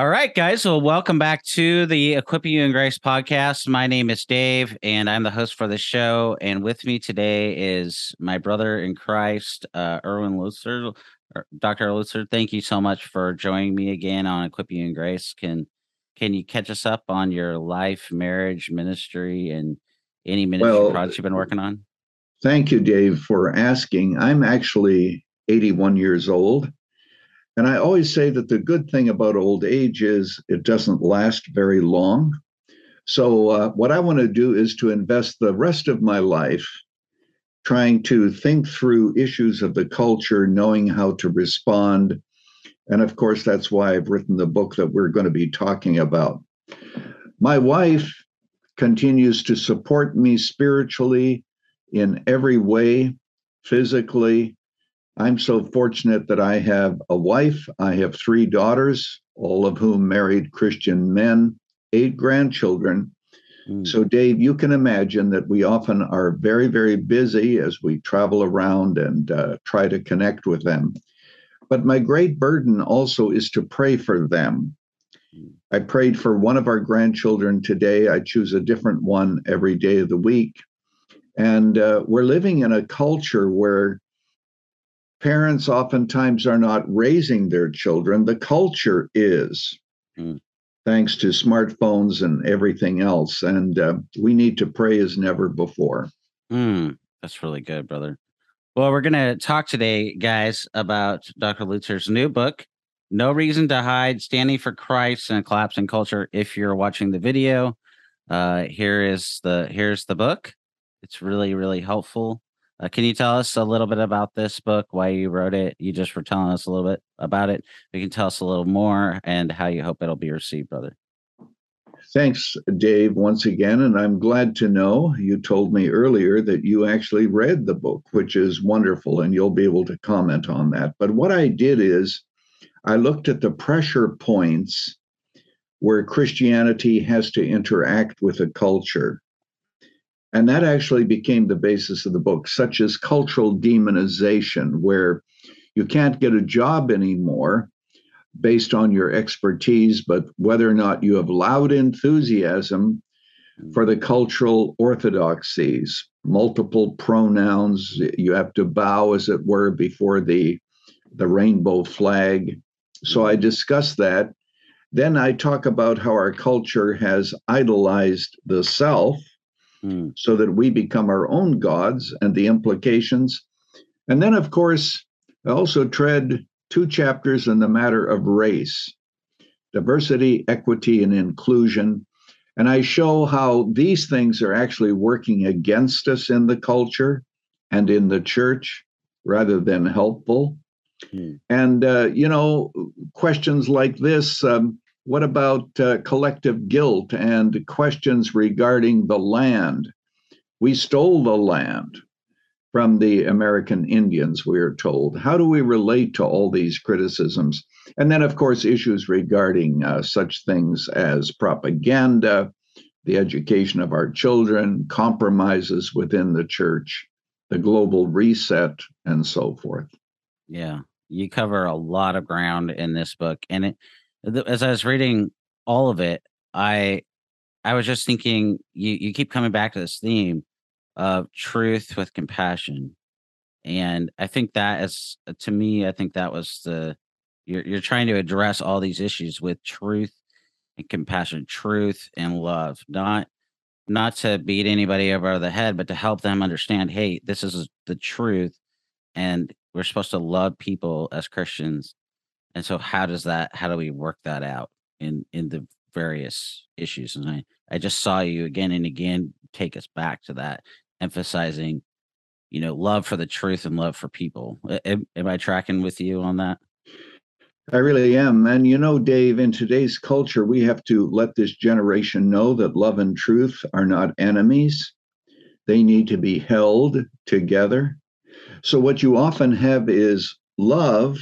All right, guys. Well, welcome back to the Equipping You in Grace podcast. My name is Dave, and I'm the host for the show. And with me today is my brother in Christ, uh, Erwin Lutzer. Er, Dr. Lutzer, thank you so much for joining me again on Equipping You in Grace. Can can you catch us up on your life, marriage, ministry, and any ministry well, projects you've been working on? Thank you, Dave, for asking. I'm actually 81 years old. And I always say that the good thing about old age is it doesn't last very long. So, uh, what I want to do is to invest the rest of my life trying to think through issues of the culture, knowing how to respond. And of course, that's why I've written the book that we're going to be talking about. My wife continues to support me spiritually in every way, physically, I'm so fortunate that I have a wife, I have three daughters, all of whom married Christian men, eight grandchildren. Mm. So, Dave, you can imagine that we often are very, very busy as we travel around and uh, try to connect with them. But my great burden also is to pray for them. Mm. I prayed for one of our grandchildren today. I choose a different one every day of the week. And uh, we're living in a culture where parents oftentimes are not raising their children, the culture is. Mm. Thanks to smartphones and everything else. And uh, we need to pray as never before. Mm, that's really good, brother. Well, we're going to talk today, guys, about Dr. Lutzer's new book, No Reason to Hide Standing for Christ in a Collapsing Culture. If you're watching the video, uh, here is the here's the book. It's really, really helpful. Uh, can you tell us a little bit about this book, why you wrote it? You just were telling us a little bit about it. You can tell us a little more and how you hope it'll be received, brother. Thanks, Dave, once again. And I'm glad to know you told me earlier that you actually read the book, which is wonderful, and you'll be able to comment on that. But what I did is I looked at the pressure points where Christianity has to interact with a culture. And that actually became the basis of the book, such as cultural demonization, where you can't get a job anymore based on your expertise, but whether or not you have loud enthusiasm for the cultural orthodoxies, multiple pronouns, you have to bow, as it were, before the, the rainbow flag. So I discuss that. Then I talk about how our culture has idolized the self mm. so that we become our own gods and the implications. And then, of course, I also tread two chapters in the matter of race diversity, equity, and inclusion. And I show how these things are actually working against us in the culture and in the church rather than helpful. Mm. And, uh, you know, questions like this um, what about uh, collective guilt and questions regarding the land? We stole the land from the American Indians, we are told. How do we relate to all these criticisms? And then, of course, issues regarding uh, such things as propaganda, the education of our children, compromises within the church, the global reset, and so forth. Yeah, you cover a lot of ground in this book. And it, as I was reading all of it, I I was just thinking you you keep coming back to this theme of truth with compassion. And I think that is uh, to me, I think that was the you're you're trying to address all these issues with truth and compassion, truth and love, not not to beat anybody over the head, but to help them understand, hey, this is the truth, and we're supposed to love people as Christians and so how does that how do we work that out in in the various issues? And I I just saw you again and again take us back to that, emphasizing you know, love for the truth and love for people. Am, am I tracking with you on that? I really am. And you know, Dave, in today's culture, we have to let this generation know that love and truth are not enemies. They need to be held together. So, what you often have is love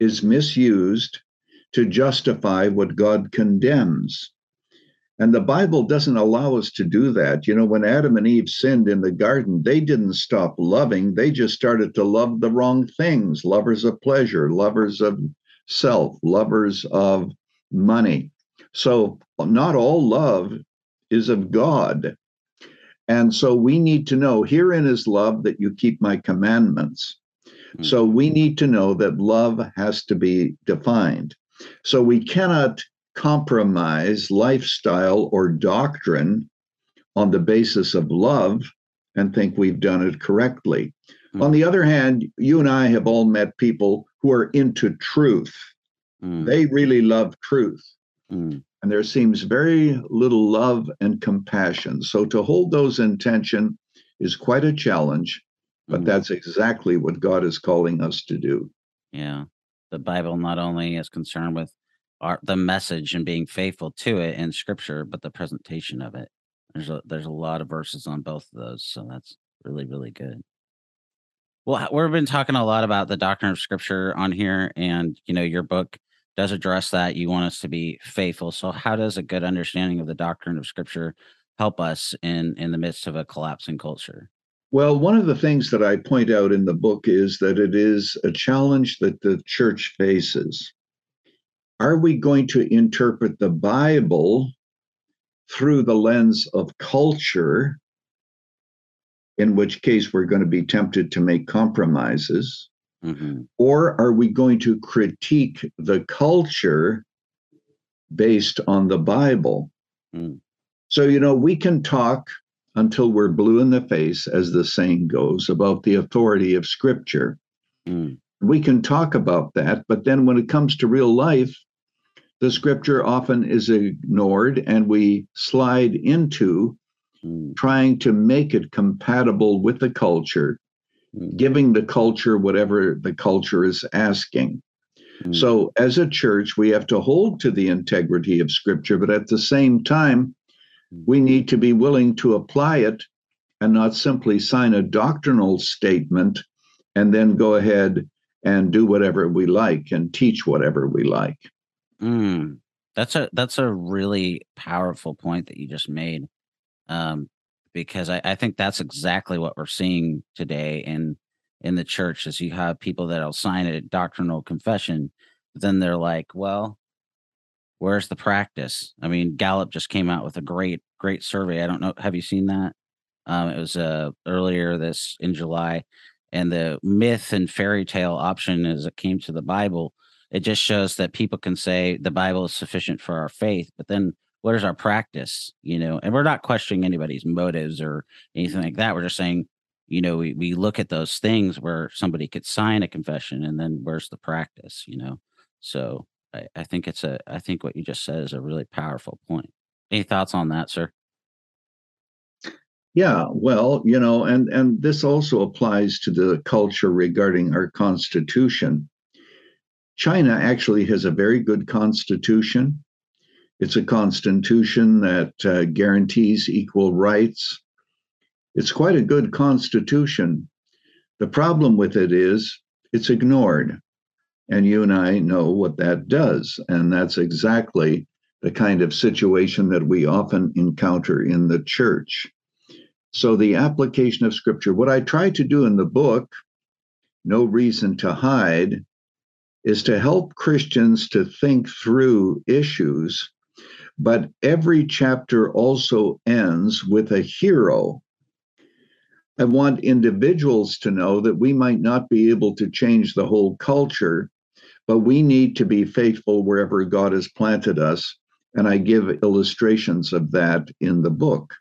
is misused to justify what God condemns. And the Bible doesn't allow us to do that. You know, when Adam and Eve sinned in the garden, they didn't stop loving. They just started to love the wrong things lovers of pleasure, lovers of self, lovers of money. So, not all love is of God. And so, we need to know herein is love that you keep my commandments. Mm-hmm. So, we need to know that love has to be defined. So, we cannot compromise lifestyle or doctrine on the basis of love and think we've done it correctly. Mm. On the other hand, you and I have all met people who are into truth. Mm. They really love truth. Mm. And there seems very little love and compassion. So to hold those in tension is quite a challenge, but hmm. that's exactly what God is calling us to do. Yeah. The Bible not only is concerned with our the message and being faithful to it in scripture, but the presentation of it. There's a there's a lot of verses on both of those, so that's really really good. Well, we've been talking a lot about the doctrine of scripture on here, and you know your book does address that. You want us to be faithful. So, how does a good understanding of the doctrine of scripture help us in in the midst of a collapsing culture? Well, one of the things that I point out in the book is that it is a challenge that the church faces are we going to interpret the Bible through the lens of culture, in which case we're going to be tempted to make compromises? Mm-hmm. Or are we going to critique the culture based on the Bible? Mm. So, you know, we can talk until we're blue in the face, as the saying goes, about the authority of Scripture. Mm. We can talk about that, but then when it comes to real life, the scripture often is ignored and we slide into mm. trying to make it compatible with the culture, mm. giving the culture whatever the culture is asking. Mm. So, as a church, we have to hold to the integrity of scripture, but at the same time. We need to be willing to apply it and not simply sign a doctrinal statement and then go ahead and do whatever we like and teach whatever we like. Mm, that's a that's a really powerful point that you just made. Um, because I, I think that's exactly what we're seeing today in in the church is you have people that'll sign a doctrinal confession, but then they're like, well, where's the practice? I mean, Gallup just came out with a great, great survey. I don't know. Have you seen that? Um, it was uh, earlier this in July, and the myth and fairy tale option as it came to the Bible it just shows that people can say the Bible is sufficient for our faith, but then what is our practice? You know, and we're not questioning anybody's motives or anything like that. We're just saying, you know, we, we look at those things where somebody could sign a confession and then where's the practice, you know? So I, I think it's a, I think what you just said is a really powerful point. Any thoughts on that, sir? Yeah, well, you know, and and this also applies to the culture regarding our constitution. China actually has a very good constitution. It's a constitution that uh, guarantees equal rights. It's quite a good constitution. The problem with it is it's ignored. And you and I know what that does. And that's exactly the kind of situation that we often encounter in the church. So, the application of scripture, what I try to do in the book, No Reason to Hide, is to help Christians to think through issues, but every chapter also ends with a hero. I want individuals to know that we might not be able to change the whole culture, but we need to be faithful wherever God has planted us. And I give illustrations of that in the book.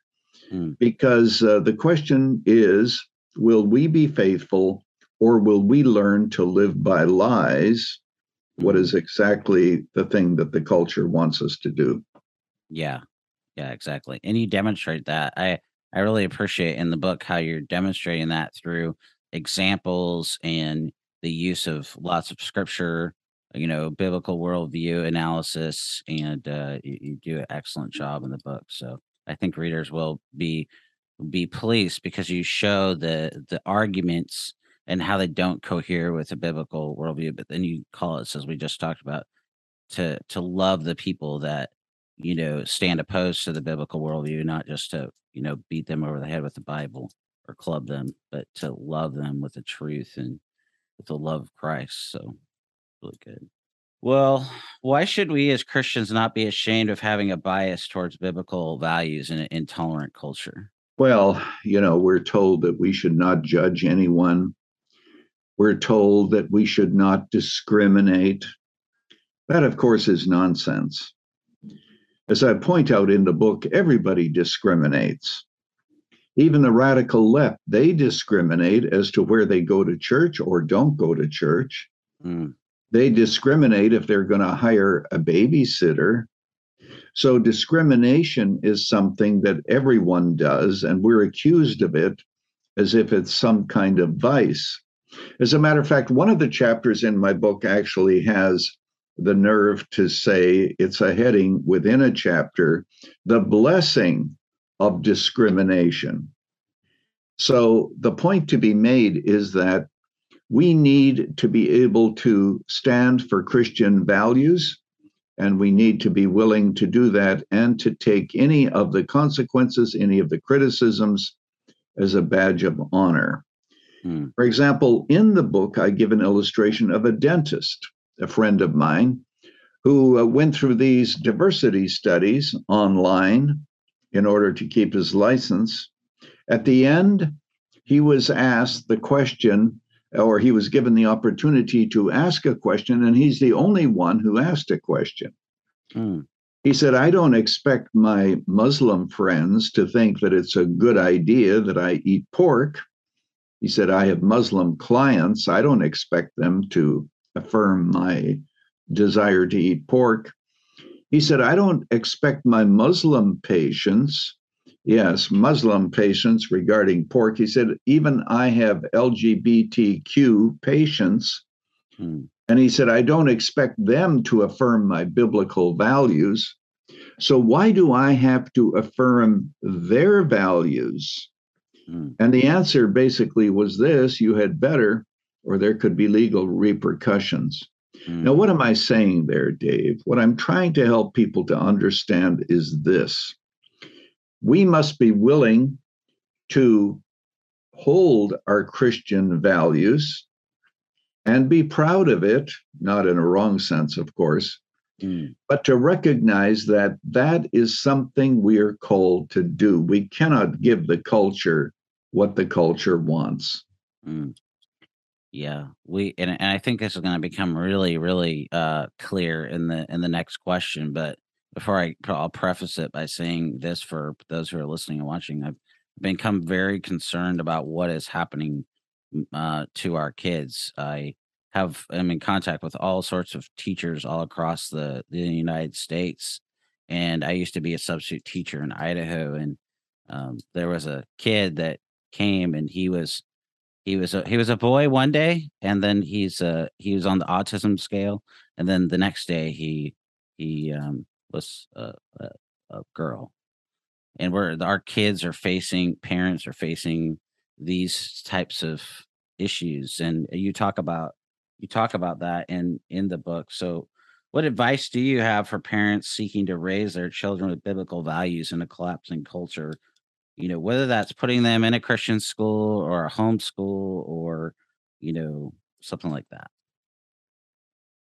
Mm. Because uh, the question is will we be faithful or will we learn to live by lies? What is exactly the thing that the culture wants us to do? Yeah. Yeah, exactly. And you demonstrate that. I I really appreciate in the book how you're demonstrating that through examples and the use of lots of scripture, you know, biblical worldview analysis, and uh, you, you do an excellent job in the book. So I think readers will be be pleased because you show the the arguments and how they don't cohere with a biblical worldview, but then you call it, as we just talked about, to to love the people that you know stand opposed to the biblical worldview, not just to you know beat them over the head with the Bible or club them, but to love them with the truth and with the love of Christ. So really good. Well, why should we as Christians not be ashamed of having a bias towards biblical values in an intolerant culture? Well, you know, we're told that we should not judge anyone. We're told that we should not discriminate. That, of course, is nonsense. As I point out in the book, everybody discriminates. Even the radical left, they discriminate as to where they go to church or don't go to church. Mm. They discriminate if they're going to hire a babysitter. So, discrimination is something that everyone does, and we're accused of it as if it's some kind of vice. As a matter of fact, one of the chapters in my book actually has the nerve to say it's a heading within a chapter the blessing of discrimination. So, the point to be made is that we need to be able to stand for Christian values, and we need to be willing to do that and to take any of the consequences, any of the criticisms as a badge of honor. Hmm. For example, in the book, I give an illustration of a dentist, a friend of mine, who uh, went through these diversity studies online in order to keep his license. At the end, he was asked the question, or he was given the opportunity to ask a question, and he's the only one who asked a question. Mm. He said, I don't expect my Muslim friends to think that it's a good idea that I eat pork. He said, I have Muslim clients. I don't expect them to affirm my desire to eat pork. He said, I don't expect my Muslim patients, yes, Muslim patients regarding pork. He said, even I have LGBTQ patients. Hmm. And he said, I don't expect them to affirm my biblical values. So why do I have to affirm their values? Hmm. And the answer basically was this you had better, or there could be legal repercussions. Mm. Now, what am I saying there, Dave? What I'm trying to help people to understand is this we must be willing to hold our Christian values and be proud of it, not in a wrong sense, of course, mm. but to recognize that that is something we are called to do. We cannot give the culture what the culture wants. Mm. Yeah, we and, and I think this is going to become really, really uh, clear in the in the next question. But before I, I'll preface it by saying this for those who are listening and watching. I've become very concerned about what is happening uh, to our kids. I have I'm in contact with all sorts of teachers all across the the United States, and I used to be a substitute teacher in Idaho, and um, there was a kid that came and he was he was a he was a boy one day and then he's uh he was on the autism scale and then the next day he he um was a, a, a girl. And we're our kids are facing parents are facing these types of issues and you talk about you talk about that in in the book. So what advice do you have for parents seeking to raise their children with biblical values in a collapsing culture you know, whether that's putting them in a Christian school or a homeschool or, you know, something like that?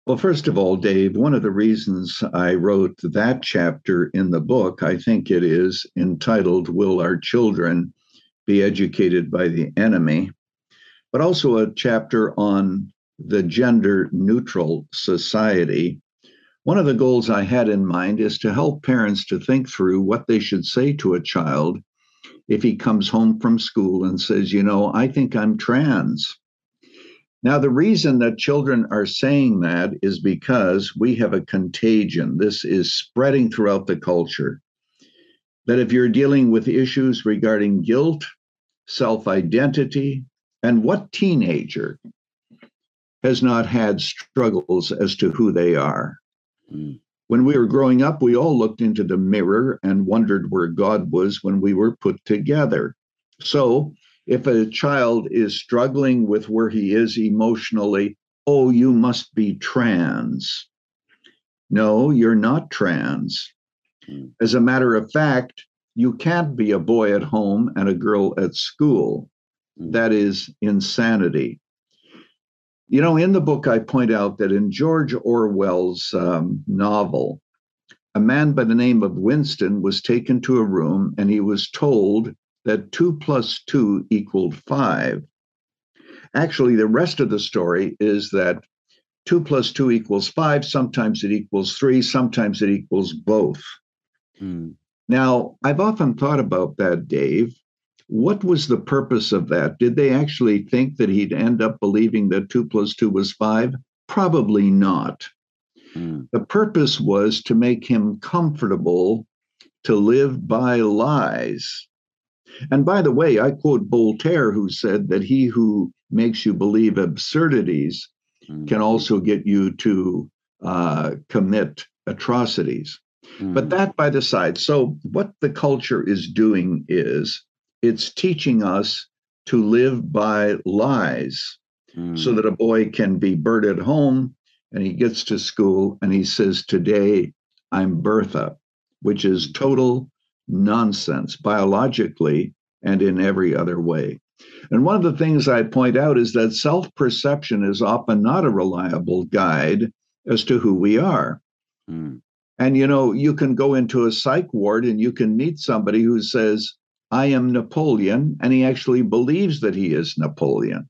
Well, first of all, Dave, one of the reasons I wrote that chapter in the book, I think it is entitled Will Our Children Be Educated by the Enemy? But also a chapter on the gender neutral society. One of the goals I had in mind is to help parents to think through what they should say to a child if he comes home from school and says, you know, I think I'm trans. Now, the reason that children are saying that is because we have a contagion. This is spreading throughout the culture. that if you're dealing with issues regarding guilt, self identity, and what teenager has not had struggles as to who they are? Mm. When we were growing up, we all looked into the mirror and wondered where God was when we were put together. So, if a child is struggling with where he is emotionally, oh, you must be trans. No, you're not trans. Hmm. As a matter of fact, you can't be a boy at home and a girl at school. Hmm. That is insanity. You know, in the book, I point out that in George Orwell's um, novel, a man by the name of Winston was taken to a room and he was told that two plus two equaled five. Actually, the rest of the story is that two plus two equals five. Sometimes it equals three. Sometimes it equals both. Mm. Now, I've often thought about that, Dave. What was the purpose of that? Did they actually think that he'd end up believing that two plus two was five? Probably not. Mm. The purpose was to make him comfortable to live by lies. And by the way, I quote Voltaire, who said that he who makes you believe absurdities mm-hmm. can also get you to uh, commit atrocities. Mm-hmm. But that by the side. So, what the culture is doing is it's teaching us to live by lies mm-hmm. so that a boy can be Bert at home and he gets to school and he says, Today I'm Bertha, which is total nonsense biologically and in every other way. And one of the things I point out is that self perception is often not a reliable guide as to who we are. Mm. And you know, you can go into a psych ward and you can meet somebody who says, I am Napoleon, and he actually believes that he is Napoleon.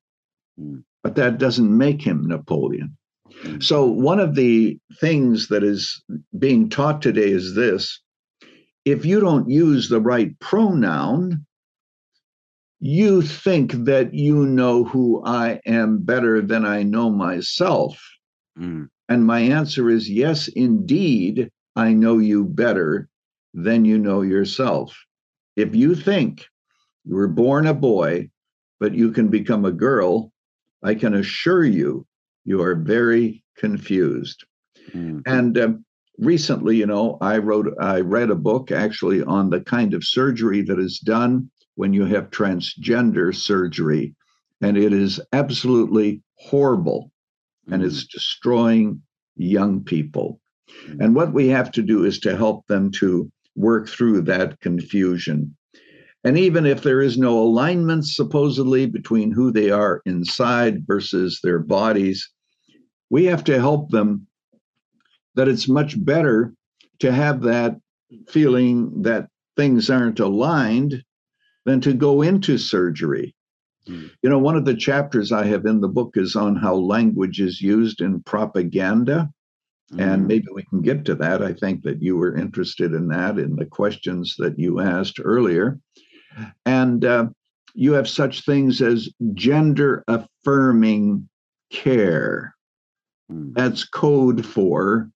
Mm. But that doesn't make him Napoleon. Mm. So, one of the things that is being taught today is this if you don't use the right pronoun, you think that you know who I am better than I know myself. Mm. And my answer is yes, indeed, I know you better than you know yourself. If you think you were born a boy, but you can become a girl, I can assure you, you are very confused. Mm. And um, recently, you know, I wrote, I read a book actually on the kind of surgery that is done when you have transgender surgery. And it is absolutely horrible and it's mm. destroying young people. Mm. And what we have to do is to help them to work through that confusion. And even if there is no alignment, supposedly, between who they are inside versus their bodies, we have to help them that it's much better to have that feeling that things aren't aligned than to go into surgery. Mm. You know, one of the chapters I have in the book is on how language is used in propaganda. Mm. And hmm. maybe we can get to that. I think that you were interested in that in the questions that you asked earlier. And uh, you have such things as gender affirming care. Mm. That's code for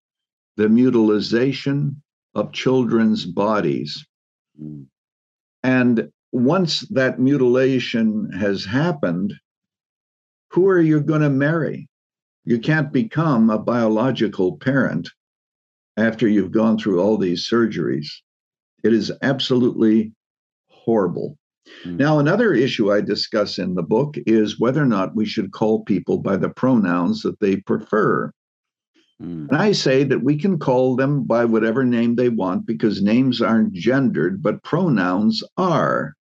the mutilization of children's bodies. Mm. And once that mutilation has happened, who are you going to marry? You can't become a biological parent after you've gone through all these surgeries. It is absolutely horrible. Mm. Now, another issue I discuss in the book is whether or not we should call people by the pronouns that they prefer. Mm. And I say that we can call them by whatever name they want because names aren't gendered, but pronouns are.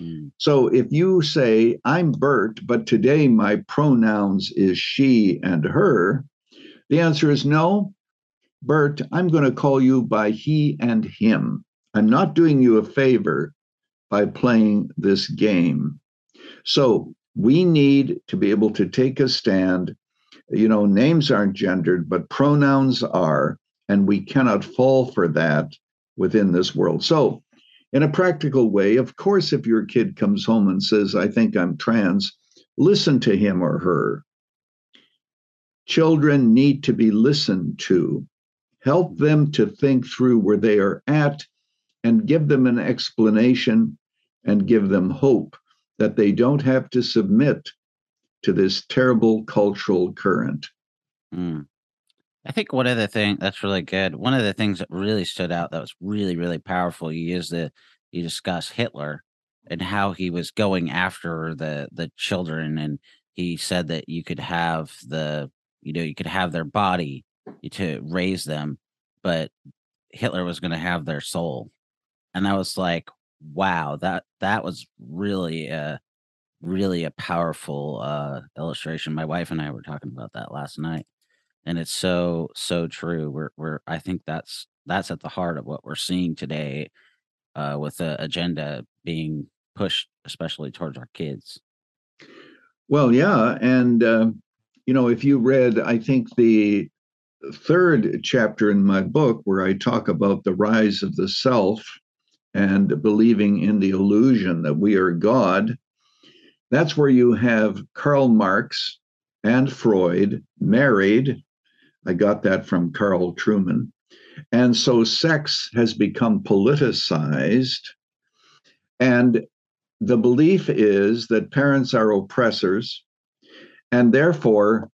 Mm. So if you say, I'm Bert, but today my pronouns is she and her, the answer is no. Bert, I'm going to call you by he and him. I'm not doing you a favor by playing this game. So we need to be able to take a stand. You know, names aren't gendered, but pronouns are, and we cannot fall for that within this world. So in a practical way, of course, if your kid comes home and says, I think I'm trans, listen to him or her. Children need to be listened to. Help them to think through where they are at and give them an explanation and give them hope that they don't have to submit to this terrible cultural current. Mm. I think one of the things that's really good. One of the things that really stood out that was really, really powerful. You used the you discuss Hitler and how he was going after the the children, and he said that you could have the you know you could have their body to raise them, but Hitler was going to have their soul, and I was like, wow, that that was really a really a powerful uh, illustration. My wife and I were talking about that last night, and it's so so true. We're we're I think that's that's at the heart of what we're seeing today uh, with the agenda being pushed, especially towards our kids. Well, yeah, and uh, you know, if you read, I think the third chapter in my book where I talk about the rise of the self and believing in the illusion that we are God, that's where you have Karl Marx and Freud married. I got that from Carl Trueman. And so sex has become politicized. And the belief is that parents are oppressors, and therefore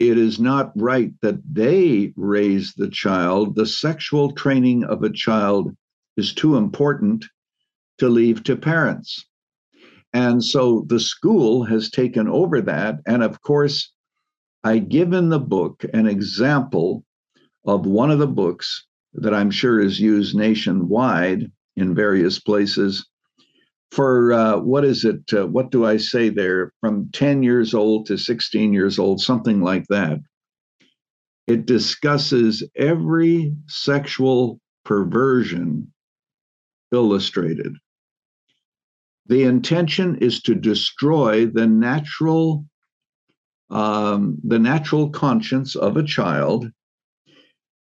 it is not right that they raise the child. The sexual training of a child is too important to leave to parents. And so the school has taken over that. And of course, I give in the book an example of one of the books that I'm sure is used nationwide in various places for uh, what is it? Uh, what do I say there? From 10 years old to 16 years old, something like that. It discusses every sexual perversion illustrated. The intention is to destroy the natural, um, the natural conscience of a child.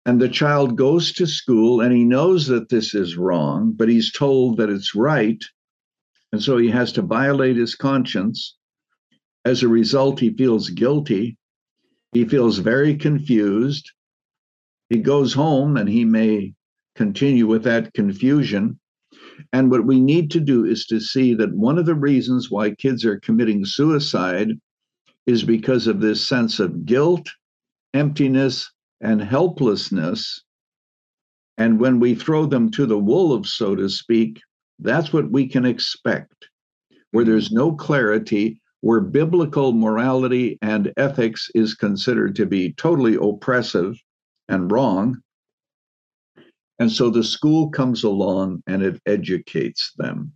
And the child goes to school and he knows that this is wrong, but he's told that it's right and so he has to violate his conscience. As a result, he feels guilty. He feels very confused. He goes home and he may continue with that confusion. And what we need to do is to see that one of the reasons why kids are committing suicide is because of this sense of guilt, emptiness, and helplessness. And when we throw them to the wolves, so to speak, that's what we can expect. Where there's no clarity, where biblical morality and ethics is considered to be totally oppressive and wrong. And so the school comes along and it educates them.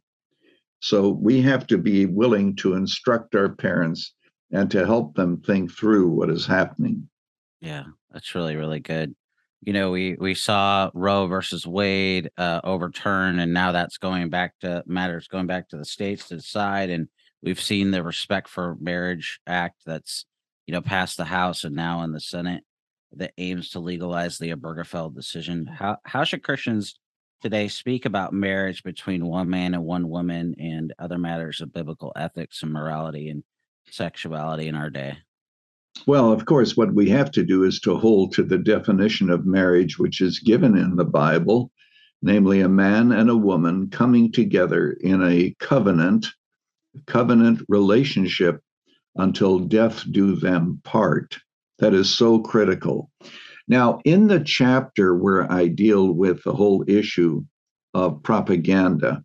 So we have to be willing to instruct our parents and to help them think through what is happening. Yeah, that's really, really good you know, we we saw Roe versus Wade uh, overturn, and now that's going back to matters going back to the states to decide. And we've seen the Respect for Marriage Act that's you know passed the House and now in the Senate that aims to legalize the Obergefell decision. How how should Christians today speak about marriage between one man and one woman and other matters of biblical ethics and morality and sexuality in our day? Well, of course, what we have to do is to hold to the definition of marriage, which is given in the Bible, namely a man and a woman coming together in a covenant, covenant relationship until death do them part. That is so critical. Now, in the chapter where I deal with the whole issue of propaganda,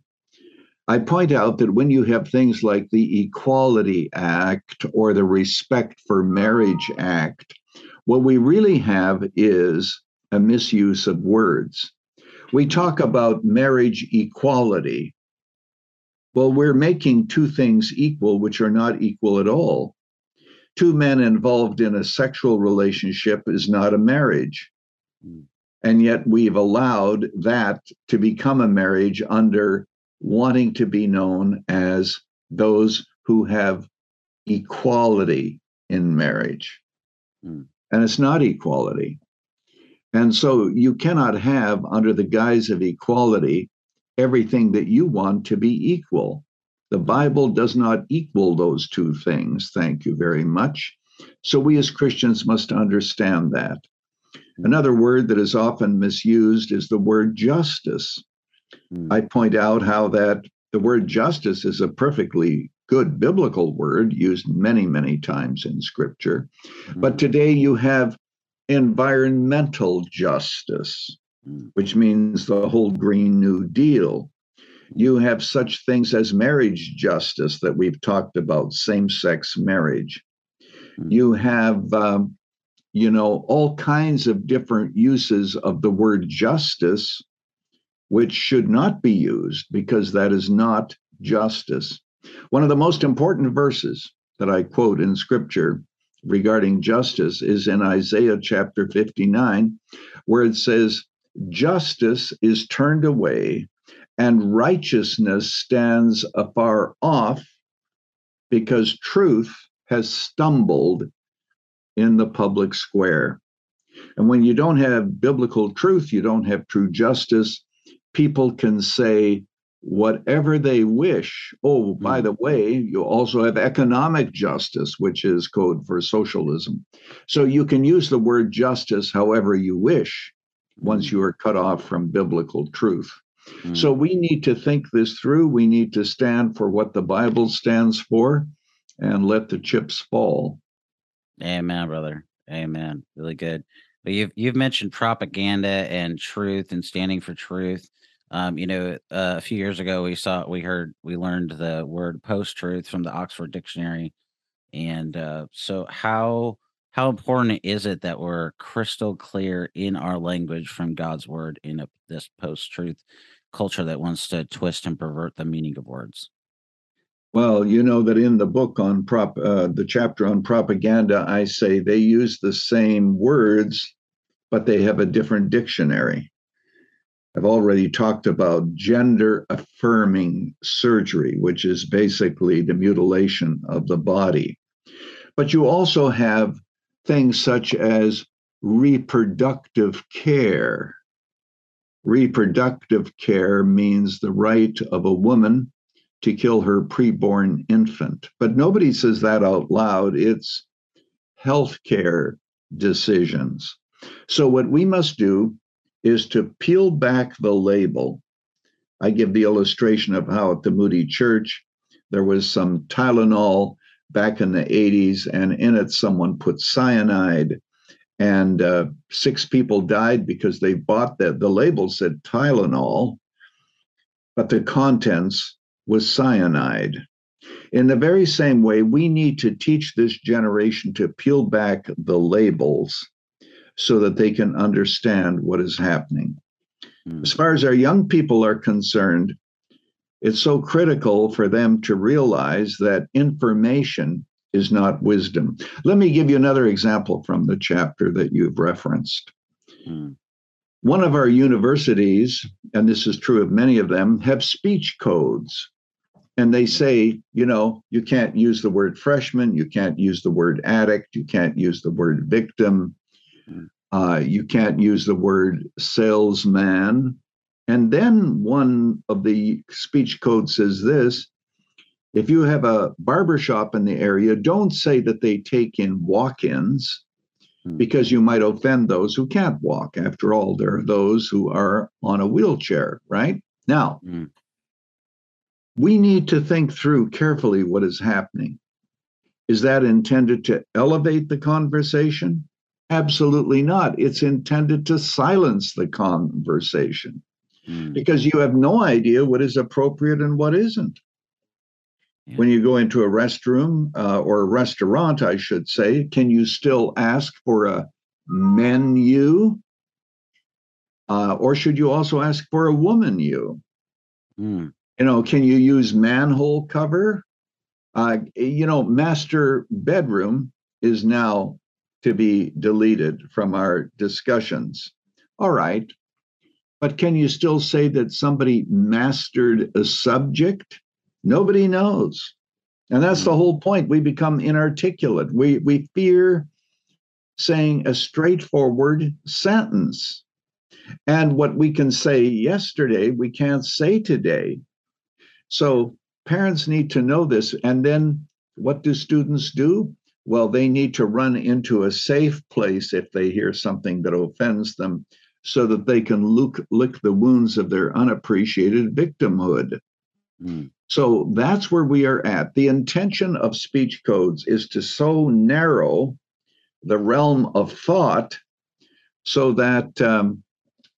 I point out that when you have things like the Equality Act or the Respect for Marriage Act, what we really have is a misuse of words. We talk about marriage equality. Well, we're making two things equal, which are not equal at all. Two men involved in a sexual relationship is not a marriage. Hmm. And yet we've allowed that to become a marriage under wanting to be known as those who have equality in marriage. Mm. And it's not equality. And so you cannot have, under the guise of equality, everything that you want to be equal. The Bible does not equal those two things. Thank you very much. So we as Christians must understand that. Hmm. Another word that is often misused is the word justice. Mm. I point out how that the word justice is a perfectly good biblical word used many, many times in scripture. Mm. But today you have environmental justice, mm. which means the whole Green New Deal. You have such things as marriage justice that we've talked about, same sex marriage. Mm. You have, um, you know, all kinds of different uses of the word justice, which should not be used because that is not justice. One of the most important verses that I quote in scripture regarding justice is in Isaiah chapter 59, where it says, Justice is turned away and righteousness stands afar off because truth has stumbled in the public square. And when you don't have biblical truth, you don't have true justice, people can say, whatever they wish. Oh, by hmm. the way, you also have economic justice, which is code for socialism. So you can use the word justice however you wish once hmm. you are cut off from biblical truth. Mm. So we need to think this through. We need to stand for what the Bible stands for and let the chips fall. Amen, brother. Amen. Really good. But you've you've mentioned propaganda and truth and standing for truth. Um, you know, uh, a few years ago, we saw, we heard, we learned the word post truth from the Oxford Dictionary. And uh, so, how how important is it that we're crystal clear in our language from God's word in a, this post truth culture that wants to twist and pervert the meaning of words? Well, you know that in the book on prop, uh, the chapter on propaganda, I say they use the same words, but they have a different dictionary. I've already talked about gender affirming surgery, which is basically the mutilation of the body. But you also have things such as reproductive care. Reproductive care means the right of a woman to kill her preborn infant. But nobody says that out loud. It's healthcare decisions. So, what we must do is to peel back the label. I give the illustration of how at the Moody Church there was some Tylenol back in the 80s, and in it someone put cyanide, and uh, six people died because they bought that. The label said Tylenol, but the contents was cyanide. In the very same way, we need to teach this generation to peel back the labels so that they can understand what is happening. Mm. As far as our young people are concerned, it's so critical for them to realize that information is not wisdom. Let me give you another example from the chapter that you've referenced. Mm. One of our universities, and this is true of many of them, have speech codes. And they say, you know, you can't use the word freshman, you can't use the word addict, you can't use the word victim, uh, you can't use the word salesman. And then one of the speech codes says this if you have a barbershop in the area, don't say that they take in walk ins hmm. because you might offend those who can't walk. After all, there are those who are on a wheelchair, right? Now, mm. we need to think through carefully what is happening. Is that intended to elevate the conversation? Absolutely not. It's intended to silence the conversation mm. because you have no idea what is appropriate and what isn't. Yeah. When you go into a restroom uh, or a restaurant, I should say, can you still ask for a menu? Uh, or should you also ask for a woman you? Mm. You know, can you use manhole cover? Uh, you know, master bedroom is now to be deleted from our discussions. All right. But can you still say that somebody mastered a subject? Nobody knows. And that's the hmm. whole point. We become inarticulate. We, we fear saying a straightforward sentence. And what we can say yesterday, we can't say today. So parents need to know this. And then what do students do? Well, they need to run into a safe place if they hear something that offends them so that they can look, lick the wounds of their unappreciated victimhood. Mm. So that's where we are at. The intention of speech codes is to so narrow the realm of thought so that um,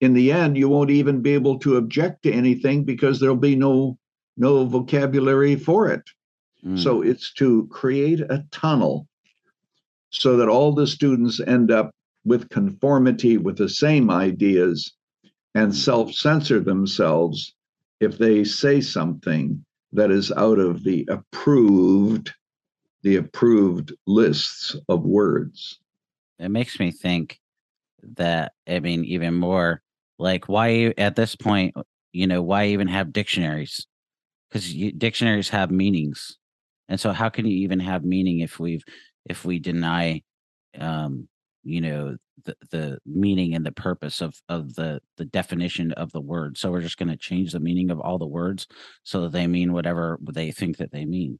in the end you won't even be able to object to anything because there'll be no no vocabulary for it. Mm. So it's to create a tunnel so that all the students end up with conformity with the same ideas and self censor themselves if they say something that is out of the approved the approved lists of words. It makes me think that i mean even more like why at this point you know why even have dictionaries? Because dictionaries have meanings. And so how can you even have meaning if we've if we deny um you know the the meaning and the purpose of of the the definition of the word so we're just going to change the meaning of all the words so that they mean whatever they think that they mean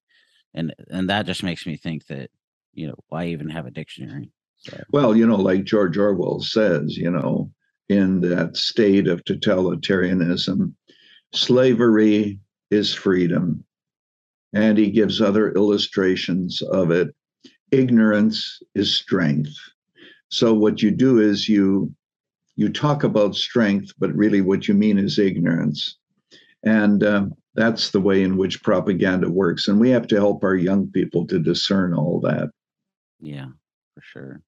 and and that just makes me think that you know why even have a dictionary so. well you know like george orwell says you know in that state of totalitarianism slavery is freedom and he gives other illustrations of it ignorance is strength so what you do is you you talk about strength, but really what you mean is ignorance, and um, that's the way in which propaganda works. And we have to help our young people to discern all that. Yeah, for sure.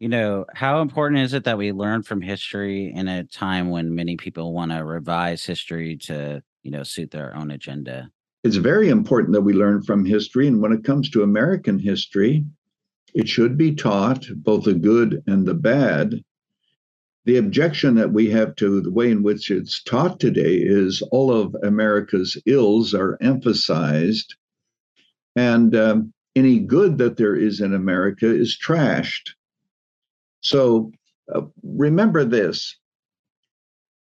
You know, how important is it that we learn from history in a time when many people want to revise history to, you know, suit their own agenda? It's very important that we learn from history. And when it comes to American history, it should be taught, both the good and the bad. The objection that we have to the way in which it's taught today is all of America's ills are emphasized, and um, any good that there is in America is trashed. So uh, remember this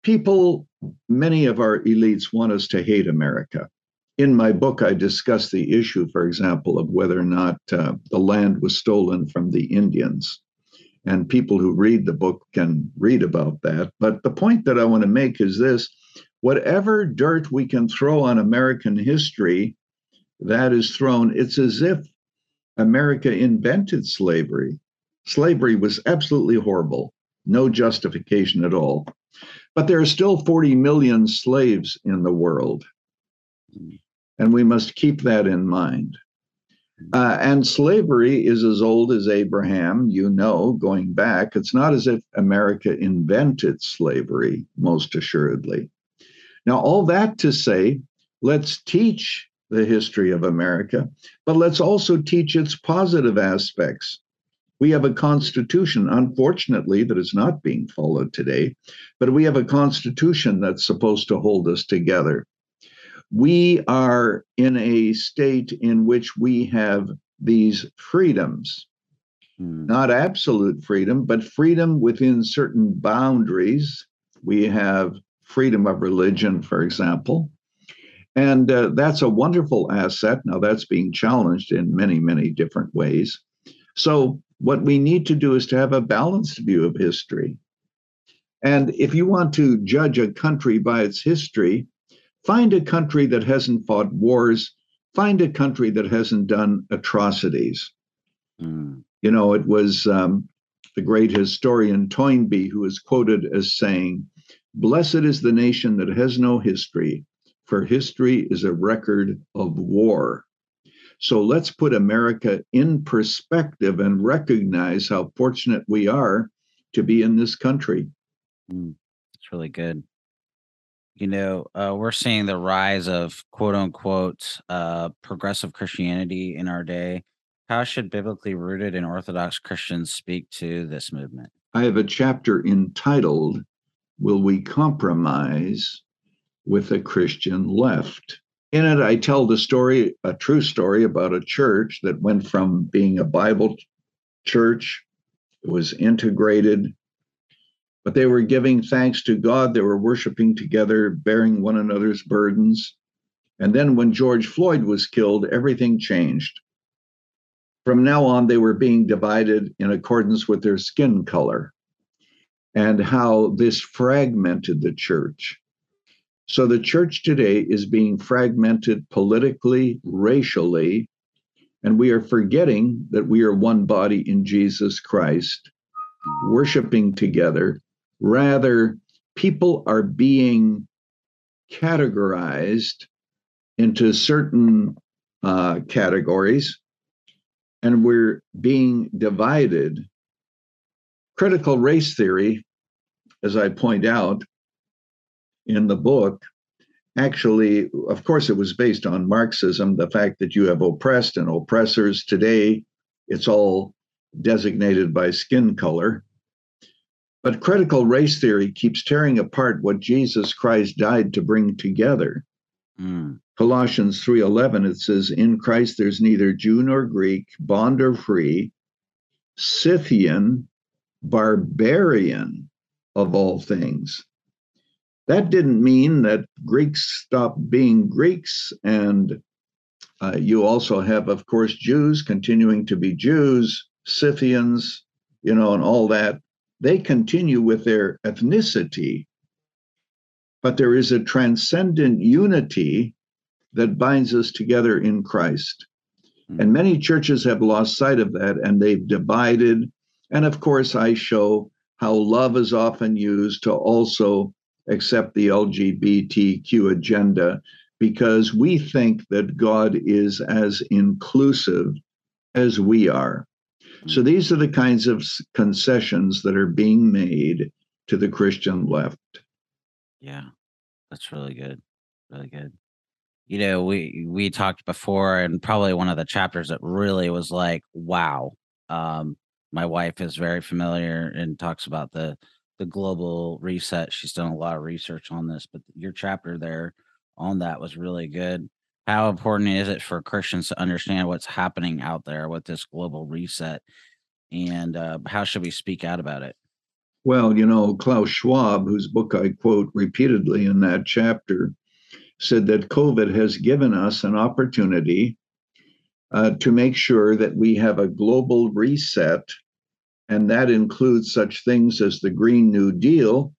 people, many of our elites want us to hate America in my book, I discuss the issue, for example, of whether or not uh, the land was stolen from the Indians. And people who read the book can read about that. But the point that I want to make is this whatever dirt we can throw on American history, that is thrown, it's as if America invented slavery. Slavery was absolutely horrible, no justification at all. But there are still 40 million slaves in the world. And we must keep that in mind. Uh, and slavery is as old as Abraham, you know, going back. It's not as if America invented slavery, most assuredly. Now, all that to say, let's teach the history of America, but let's also teach its positive aspects. We have a constitution, unfortunately, that is not being followed today, but we have a constitution that's supposed to hold us together we are in a state in which we have these freedoms, hmm. not absolute freedom, but freedom within certain boundaries. We have freedom of religion, for example. And uh, that's a wonderful asset. Now, that's being challenged in many, many different ways. So, what we need to do is to have a balanced view of history. And if you want to judge a country by its history, Find a country that hasn't fought wars. Find a country that hasn't done atrocities. Mm. You know, it was um, the great historian Toynbee who is quoted as saying, Blessed is the nation that has no history, for history is a record of war. So let's put America in perspective and recognize how fortunate we are to be in this country. Mm, it's really good you know, uh, we're seeing the rise of quote unquote uh, progressive Christianity in our day. How should biblically rooted and Orthodox Christians speak to this movement? I have a chapter entitled, Will We Compromise with a Christian Left? In it, I tell the story, a true story about a church that went from being a Bible church, it was integrated but they were giving thanks to God. They were worshiping together, bearing one another's burdens. And then when George Floyd was killed, everything changed. From now on, they were being divided in accordance with their skin color. and how this fragmented the church. So the church today is being fragmented politically, racially, and we are forgetting that we are one body in Jesus Christ, worshiping together. Rather, people are being categorized into certain uh, categories, and we're being divided. Critical race theory, as I point out in the book, actually, of course, it was based on Marxism, the fact that you have oppressed and oppressors. Today, it's all designated by skin color. But critical race theory keeps tearing apart what Jesus Christ died to bring together. Mm. Colossians 3:11 it says in Christ there's neither Jew nor Greek, bond or free, Scythian, barbarian of all things. That didn't mean that Greeks stopped being Greeks and uh, you also have, of course, Jews continuing to be Jews, Scythians, you know, and all that they continue with their ethnicity, but there is a transcendent unity that binds us together in Christ. Mm-hmm. And many churches have lost sight of that and they've divided. And of course, I show how love is often used to also accept the LGBTQ agenda because we think that God is as inclusive as we are. So these are the kinds of concessions that are being made to the Christian left. Yeah, that's really good. Really good. You know, we we talked before, and probably one of the chapters that really was like, wow. Um, my wife is very familiar and talks about the the global reset. She's done a lot of research on this, but your chapter there on that was really good how important is it for Christians to understand what's happening out there with this global reset? And uh, how should we speak out about it? Well, you know, Klaus Schwab, whose book I quote repeatedly in that chapter, said that COVID has given us an opportunity uh, to make sure that we have a global reset. And that includes such things as the Green New Deal,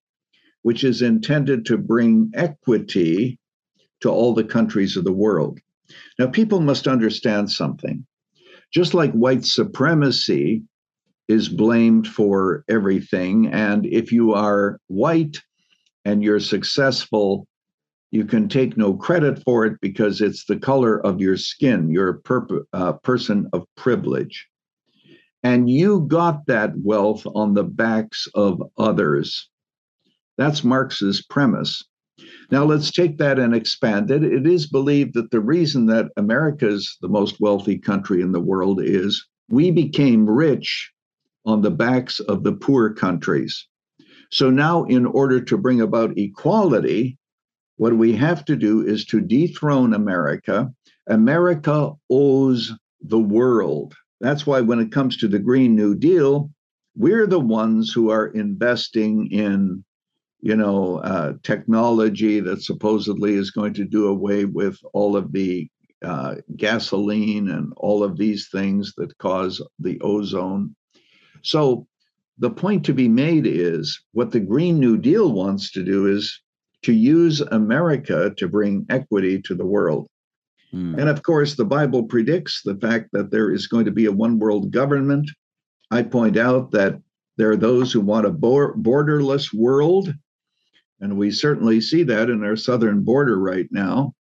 which is intended to bring equity to all the countries of the world. Now, people must understand something. Just like white supremacy is blamed for everything, and if you are white and you're successful, you can take no credit for it because it's the color of your skin. You're a per- uh, person of privilege. And you got that wealth on the backs of others. That's Marx's premise. Now let's take that and expand it. It is believed that the reason that America is the most wealthy country in the world is we became rich on the backs of the poor countries. So now, in order to bring about equality, what we have to do is to dethrone America. America owes the world. That's why, when it comes to the Green New Deal, we're the ones who are investing in you know, uh, technology that supposedly is going to do away with all of the uh, gasoline and all of these things that cause the ozone. So the point to be made is what the Green New Deal wants to do is to use America to bring equity to the world. Hmm. And of course, the Bible predicts the fact that there is going to be a one world government. I point out that there are those who want a borderless world and we certainly see that in our southern border right now.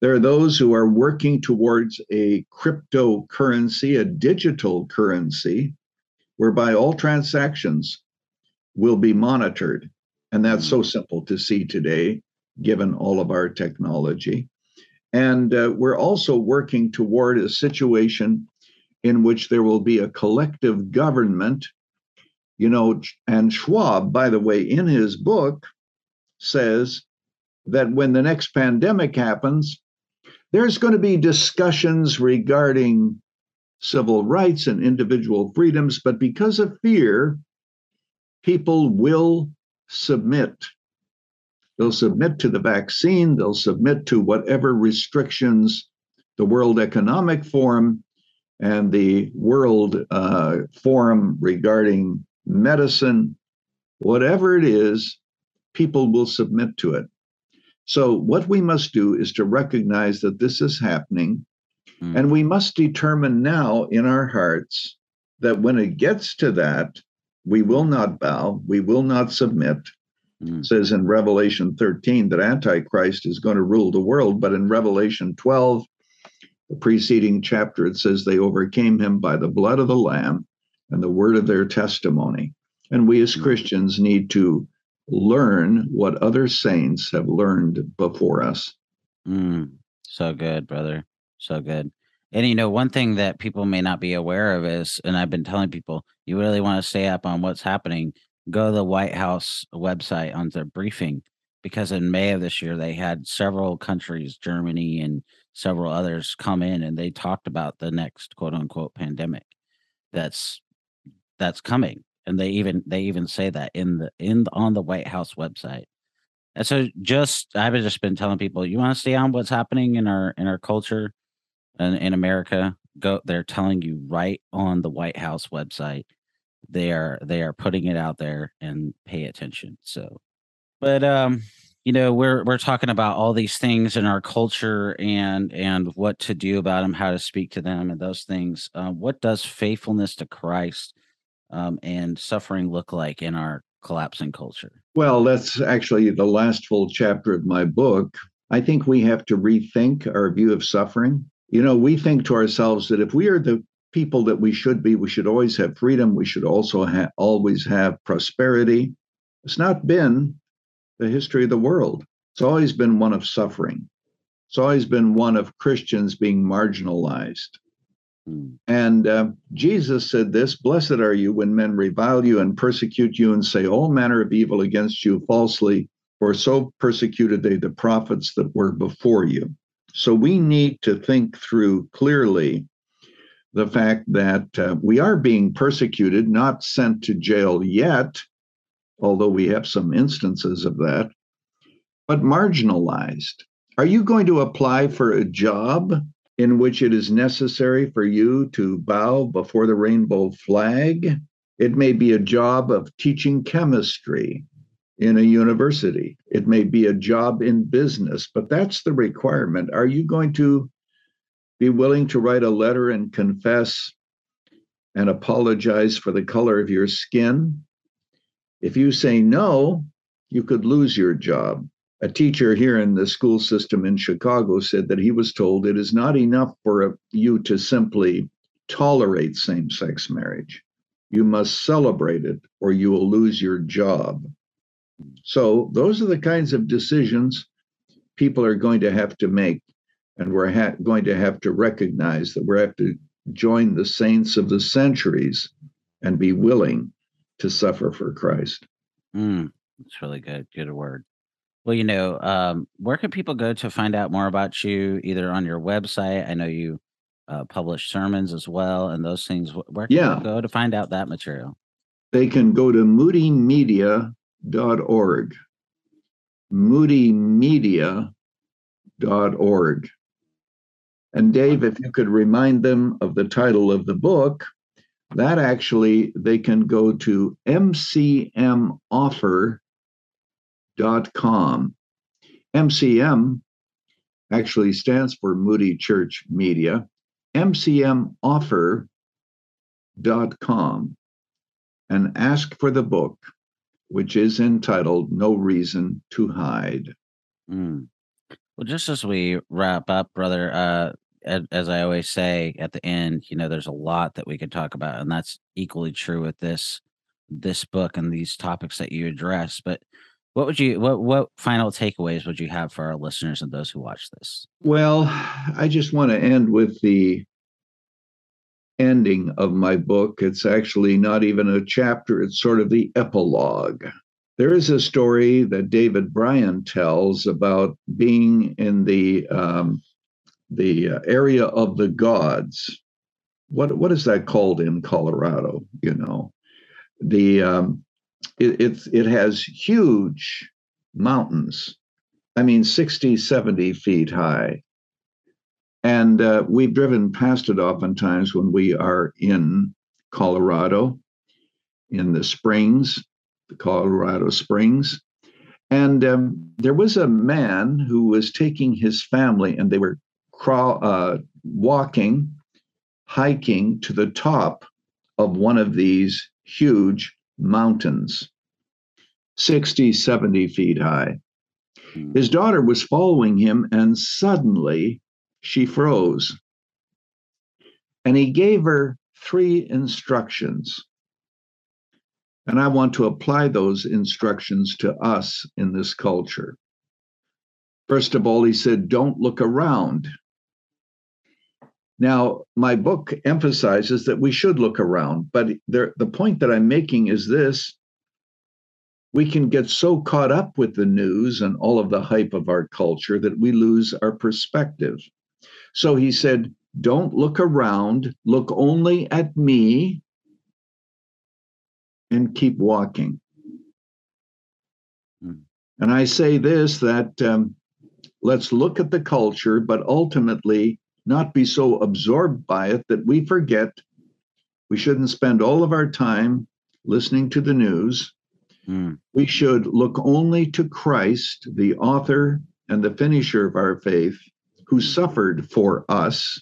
There are those who are working towards a cryptocurrency, a digital currency, whereby all transactions will be monitored. And that's so simple to see today, given all of our technology. And uh, we're also working toward a situation in which there will be a collective government. You know, and Schwab, by the way, in his book, says that when the next pandemic happens, there's going to be discussions regarding civil rights and individual freedoms, but because of fear, people will submit. They'll submit to the vaccine, they'll submit to whatever restrictions the World Economic Forum and the World uh, Forum regarding medicine whatever it is, people will submit to it. So, what we must do is to recognize that this is happening, mm. and we must determine now in our hearts that when it gets to that, we will not bow, we will not submit. Mm. says in Revelation 13 that Antichrist is going to rule the world, but in Revelation 12, the preceding chapter, it says they overcame him by the blood of the Lamb and the word of their testimony. And we as mm. Christians need to learn what other saints have learned before us. Mm, so good, brother. So good. And you know, one thing that people may not be aware of is, and I've been telling people, you really want to stay up on what's happening, go to the White House website on their briefing, because in May of this year, they had several countries, Germany and several others, come in and they talked about the next quote unquote pandemic that's that's coming and they even they even say that in the in the, on the White House website. And so just I've just been telling people you want to stay on what's happening in our in our culture and in America, go they're telling you right on the White House website. They are they are putting it out there and pay attention. So but um you know we're we're talking about all these things in our culture and and what to do about them how to speak to them and those things uh, what does faithfulness to christ um, and suffering look like in our collapsing culture? Well, that's actually the last full chapter of my book. I think we have to rethink our view of suffering. You know, we think to ourselves that if we are the people that we should be, we should always have freedom. We should also ha- always have prosperity. It's not been the history of the world. It's always been one of suffering. It's always been one of Christians being marginalized. And uh, Jesus said this Blessed are you when men revile you and persecute you and say all manner of evil against you falsely, for so persecuted they the prophets that were before you. So we need to think through clearly the fact that uh, we are being persecuted, not sent to jail yet, although we have some instances of that, but marginalized. Are you going to apply for a job in which it is necessary for you to bow before the rainbow flag. It may be a job of teaching chemistry in a university. It may be a job in business, but that's the requirement. Are you going to be willing to write a letter and confess and apologize for the color of your skin? If you say no, you could lose your job a teacher here in the school system in Chicago said that he was told it is not enough for a, you to simply tolerate same sex marriage. You must celebrate it or you will lose your job. So, those are the kinds of decisions people are going to have to make. And we're ha- going to have to recognize that we have to join the saints of the centuries and be willing to suffer for Christ. Mm, that's really good. Good word. Well, you know, um, where can people go to find out more about you, either on your website? I know you uh, publish sermons as well and those things. Where can yeah. go to find out that material? They can go to moodymedia.org. Moodymedia.org. And Dave, if you could remind them of the title of the book, that actually they can go to mcmoffer.com com. MCM actually stands for Moody Church Media. MCMoffer.com and ask for the book, which is entitled No Reason to Hide. Mm. Well, just as we wrap up, brother, uh, as I always say at the end, you know, there's a lot that we could talk about, and that's equally true with this this book and these topics that you address. But what would you what what final takeaways would you have for our listeners and those who watch this? Well, I just want to end with the ending of my book. It's actually not even a chapter, it's sort of the epilogue. There is a story that David Bryan tells about being in the um, the uh, area of the gods. What what is that called in Colorado? You know, the um, it, it, it has huge mountains. I mean, 60, 70 feet high. And uh, we've driven past it oftentimes when we are in Colorado in the springs. the Colorado Springs. And um, there was a man who was taking his family, and they were crawl, uh, walking, hiking to the top of one of these huge mountains, 60, 70 feet high. Hmm. His daughter was following him, and suddenly she froze. And he gave her three instructions. And I want to apply those instructions to us in this culture. First of all, he said, don't look around. Now, my book emphasizes that we should look around, but there, the point that I'm making is this we can get so caught up with the news and all of the hype of our culture that we lose our perspective. So he said, Don't look around, look only at me and keep walking. Hmm. And I say this that um, let's look at the culture, but ultimately not be so absorbed by it that we forget we shouldn't spend all of our time listening to the news. Mm. We should look only to Christ, the author and the finisher of our faith, who suffered for us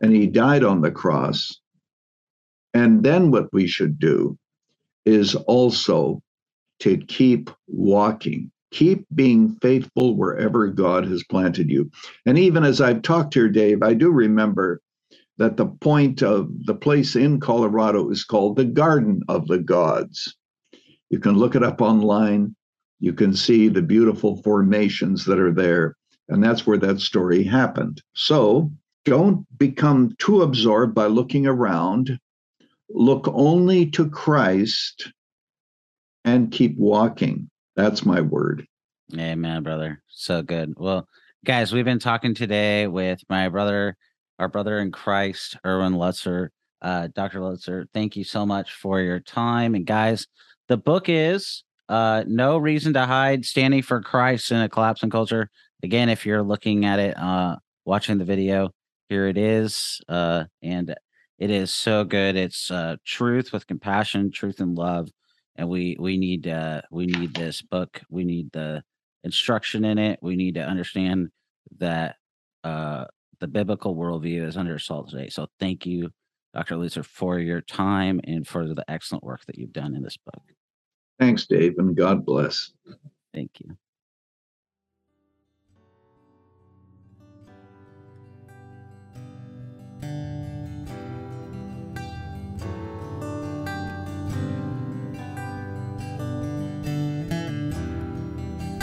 and he died on the cross. And then what we should do is also to keep walking, keep being faithful wherever God has planted you. And even as I've talked here, Dave, I do remember that the point of the place in Colorado is called the Garden of the Gods. You can look it up online. You can see the beautiful formations that are there. And that's where that story happened. So don't become too absorbed by looking around look only to Christ and keep walking. That's my word. Amen, brother. So good. Well, guys, we've been talking today with my brother, our brother in Christ, Erwin Lutzer. Uh, Dr. Lutzer, thank you so much for your time. And guys, the book is uh, No Reason to Hide Standing for Christ in a Collapsing Culture. Again, if you're looking at it, uh, watching the video, here it is. Uh, and it is so good. It's uh, truth with compassion, truth and love, and we we need uh, we need this book. We need the instruction in it. We need to understand that uh, the biblical worldview is under assault today. So thank you, Dr. Lutzer for your time and for the excellent work that you've done in this book. Thanks, Dave, and God bless. Thank you.